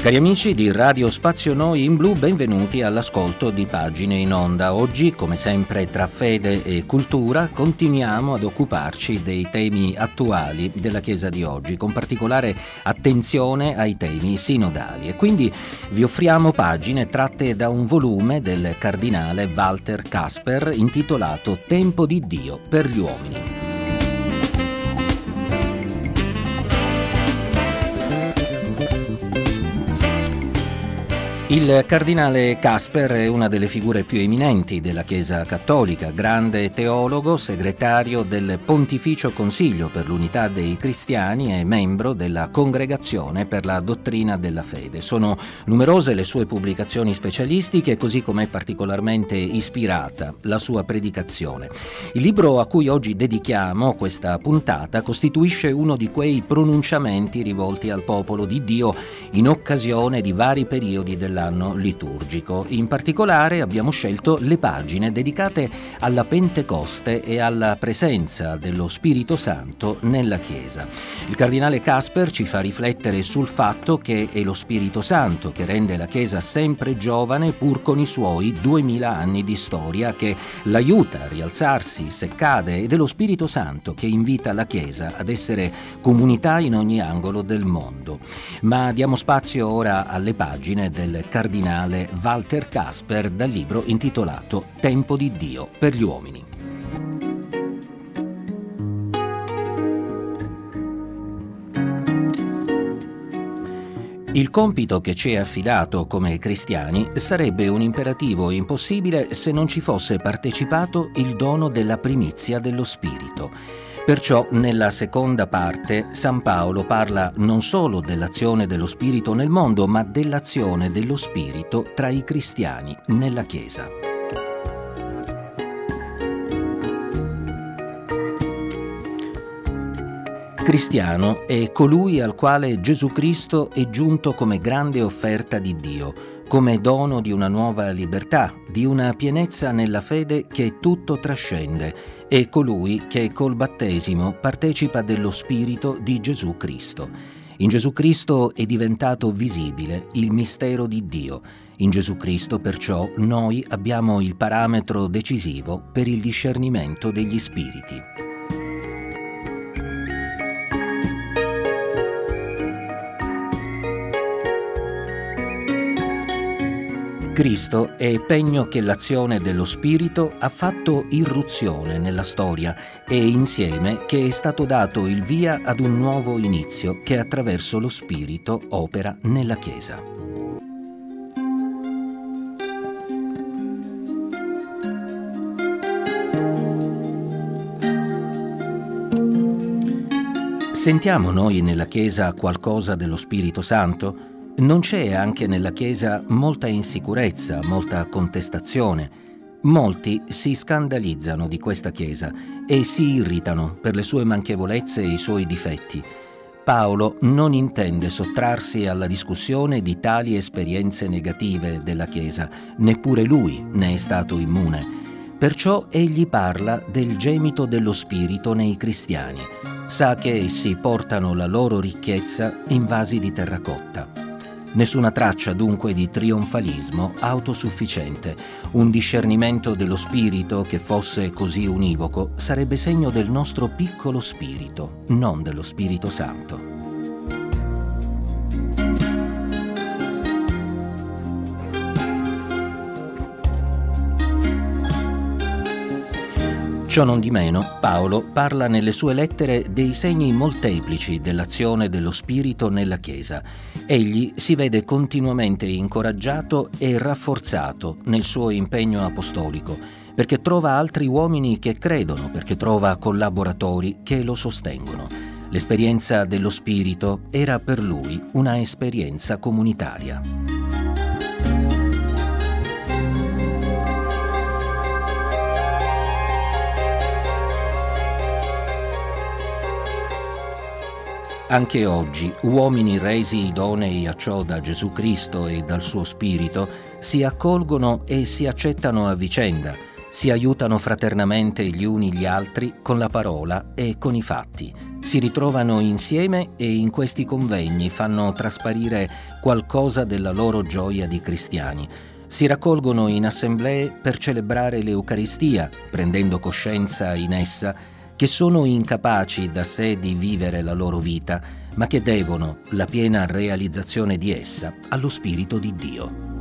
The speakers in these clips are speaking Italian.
Cari amici di Radio Spazio Noi in Blu, benvenuti all'ascolto di Pagine in Onda. Oggi, come sempre tra fede e cultura, continuiamo ad occuparci dei temi attuali della Chiesa di oggi, con particolare attenzione ai temi sinodali. E quindi vi offriamo pagine tratte da un volume del cardinale Walter Kasper intitolato Tempo di Dio per gli uomini. Il cardinale Casper è una delle figure più eminenti della Chiesa cattolica, grande teologo, segretario del Pontificio Consiglio per l'Unità dei Cristiani e membro della Congregazione per la Dottrina della Fede. Sono numerose le sue pubblicazioni specialistiche, così come è particolarmente ispirata la sua predicazione. Il libro a cui oggi dedichiamo questa puntata costituisce uno di quei pronunciamenti rivolti al popolo di Dio in occasione di vari periodi della dell'anno liturgico. In particolare abbiamo scelto le pagine dedicate alla Pentecoste e alla presenza dello Spirito Santo nella Chiesa. Il cardinale Casper ci fa riflettere sul fatto che è lo Spirito Santo che rende la Chiesa sempre giovane pur con i suoi duemila anni di storia che l'aiuta a rialzarsi se cade ed è lo Spirito Santo che invita la Chiesa ad essere comunità in ogni angolo del mondo. Ma diamo spazio ora alle pagine del cardinale Walter Casper dal libro intitolato Tempo di Dio per gli uomini. Il compito che ci è affidato come cristiani sarebbe un imperativo impossibile se non ci fosse partecipato il dono della primizia dello Spirito Perciò nella seconda parte San Paolo parla non solo dell'azione dello Spirito nel mondo, ma dell'azione dello Spirito tra i cristiani nella Chiesa. Cristiano è colui al quale Gesù Cristo è giunto come grande offerta di Dio, come dono di una nuova libertà, di una pienezza nella fede che tutto trascende è colui che col battesimo partecipa dello Spirito di Gesù Cristo. In Gesù Cristo è diventato visibile il mistero di Dio. In Gesù Cristo perciò noi abbiamo il parametro decisivo per il discernimento degli spiriti. Cristo è pegno che l'azione dello Spirito ha fatto irruzione nella storia e insieme che è stato dato il via ad un nuovo inizio che attraverso lo Spirito opera nella Chiesa. Sentiamo noi nella Chiesa qualcosa dello Spirito Santo? Non c'è anche nella Chiesa molta insicurezza, molta contestazione. Molti si scandalizzano di questa Chiesa e si irritano per le sue manchevolezze e i suoi difetti. Paolo non intende sottrarsi alla discussione di tali esperienze negative della Chiesa, neppure lui ne è stato immune. Perciò egli parla del gemito dello Spirito nei cristiani. Sa che essi portano la loro ricchezza in vasi di terracotta. Nessuna traccia dunque di trionfalismo autosufficiente. Un discernimento dello spirito che fosse così univoco sarebbe segno del nostro piccolo spirito, non dello Spirito Santo. Ciò non di meno, Paolo parla nelle sue lettere dei segni molteplici dell'azione dello Spirito nella Chiesa. Egli si vede continuamente incoraggiato e rafforzato nel suo impegno apostolico, perché trova altri uomini che credono, perché trova collaboratori che lo sostengono. L'esperienza dello Spirito era per lui una esperienza comunitaria. Anche oggi uomini resi idonei a ciò da Gesù Cristo e dal suo Spirito si accolgono e si accettano a vicenda, si aiutano fraternamente gli uni gli altri con la parola e con i fatti. Si ritrovano insieme e in questi convegni fanno trasparire qualcosa della loro gioia di cristiani. Si raccolgono in assemblee per celebrare l'Eucaristia, prendendo coscienza in essa che sono incapaci da sé di vivere la loro vita, ma che devono la piena realizzazione di essa allo Spirito di Dio.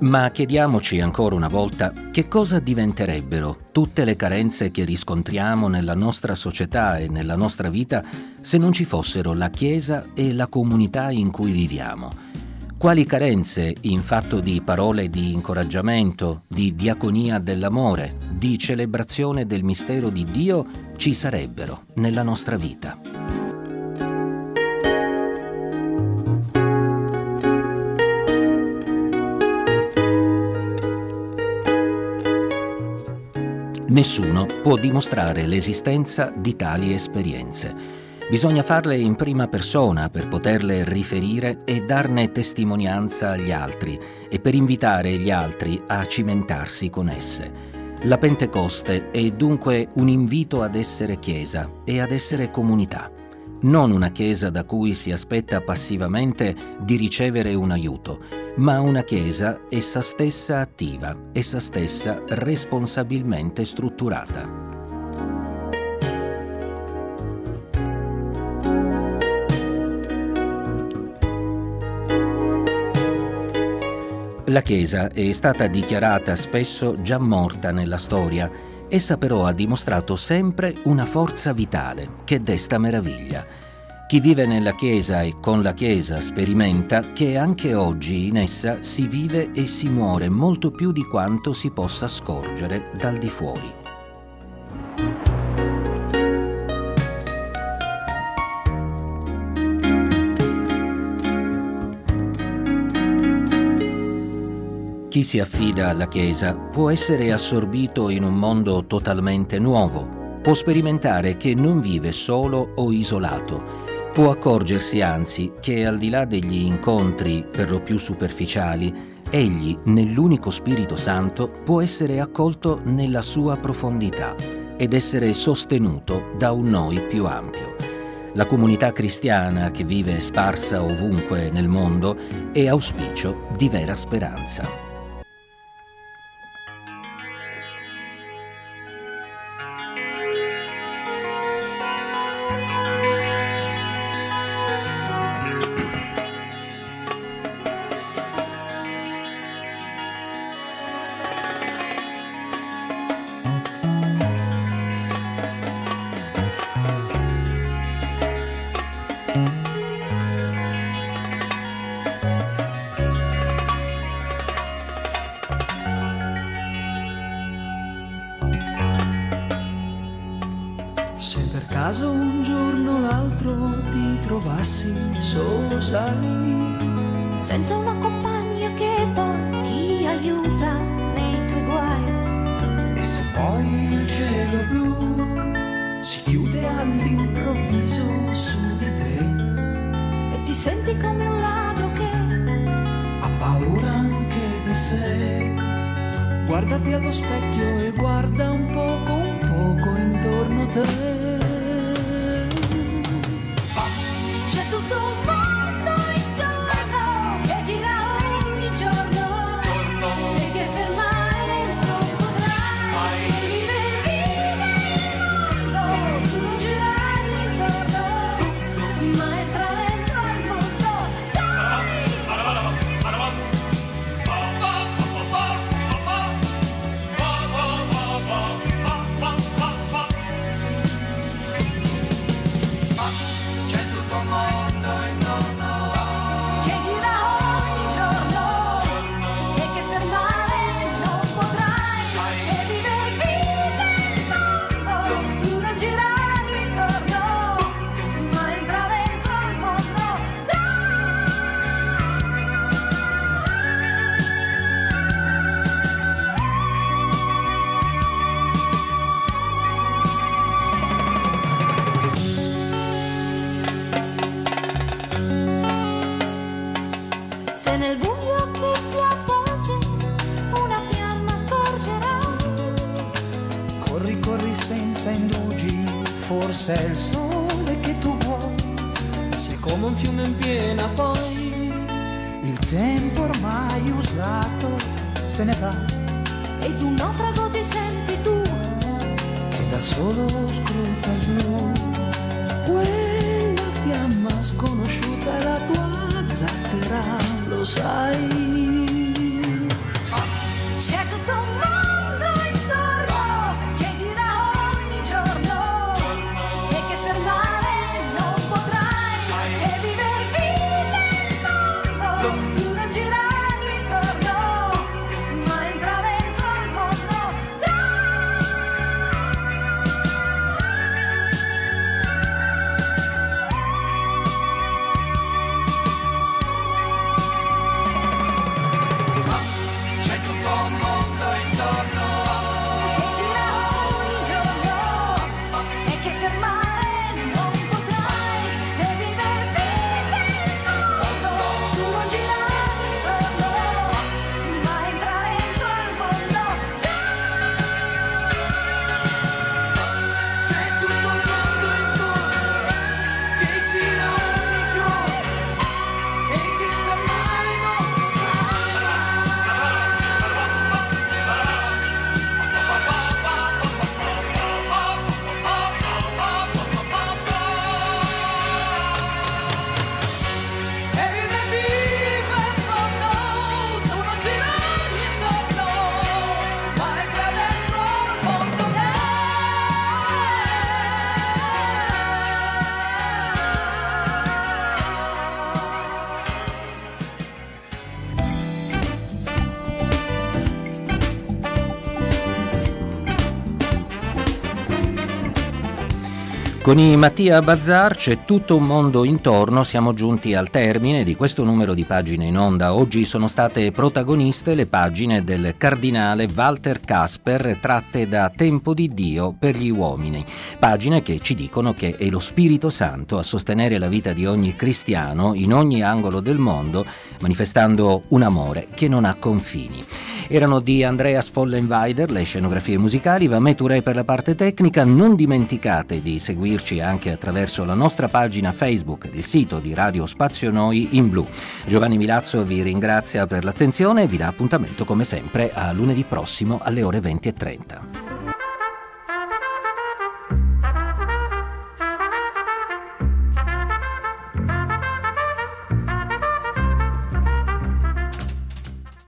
Ma chiediamoci ancora una volta che cosa diventerebbero tutte le carenze che riscontriamo nella nostra società e nella nostra vita se non ci fossero la Chiesa e la comunità in cui viviamo. Quali carenze in fatto di parole di incoraggiamento, di diaconia dell'amore, di celebrazione del mistero di Dio ci sarebbero nella nostra vita? Nessuno può dimostrare l'esistenza di tali esperienze. Bisogna farle in prima persona per poterle riferire e darne testimonianza agli altri e per invitare gli altri a cimentarsi con esse. La Pentecoste è dunque un invito ad essere Chiesa e ad essere comunità non una Chiesa da cui si aspetta passivamente di ricevere un aiuto, ma una Chiesa essa stessa attiva, essa stessa responsabilmente strutturata. La Chiesa è stata dichiarata spesso già morta nella storia Essa però ha dimostrato sempre una forza vitale che desta meraviglia. Chi vive nella Chiesa e con la Chiesa sperimenta che anche oggi in essa si vive e si muore molto più di quanto si possa scorgere dal di fuori. Chi si affida alla Chiesa può essere assorbito in un mondo totalmente nuovo, può sperimentare che non vive solo o isolato, può accorgersi anzi che al di là degli incontri per lo più superficiali, egli nell'unico Spirito Santo può essere accolto nella sua profondità ed essere sostenuto da un noi più ampio. La comunità cristiana che vive sparsa ovunque nel mondo è auspicio di vera speranza. Ti trovassi solo, sai, senza una compagna che ti aiuta nei tuoi guai. E se poi il cielo blu si chiude all'improvviso su di te e ti senti come un ladro che ha paura anche di sé. Guardati allo specchio e guarda un poco, un poco intorno a te. Nel Corri, corri senza indugi, forse è il sole che tu vuoi. Sei come un fiume in piena poi. Il tempo ormai usato se ne va. Ed un naufrago ti senti tu. Che da solo scruta il blu. Quella fiamma sconosciuta è la tua zattera, lo sai. Con i Mattia Bazzar c'è tutto un mondo intorno, siamo giunti al termine di questo numero di pagine in onda. Oggi sono state protagoniste le pagine del cardinale Walter Casper tratte da Tempo di Dio per gli uomini. Pagine che ci dicono che è lo Spirito Santo a sostenere la vita di ogni cristiano in ogni angolo del mondo, manifestando un amore che non ha confini. Erano di Andreas Follenweider le scenografie musicali, Vamet Touré per la parte tecnica. Non dimenticate di seguirci anche attraverso la nostra pagina Facebook ed il sito di Radio Spazio Noi in blu. Giovanni Milazzo vi ringrazia per l'attenzione e vi dà appuntamento come sempre a lunedì prossimo alle ore 20.30.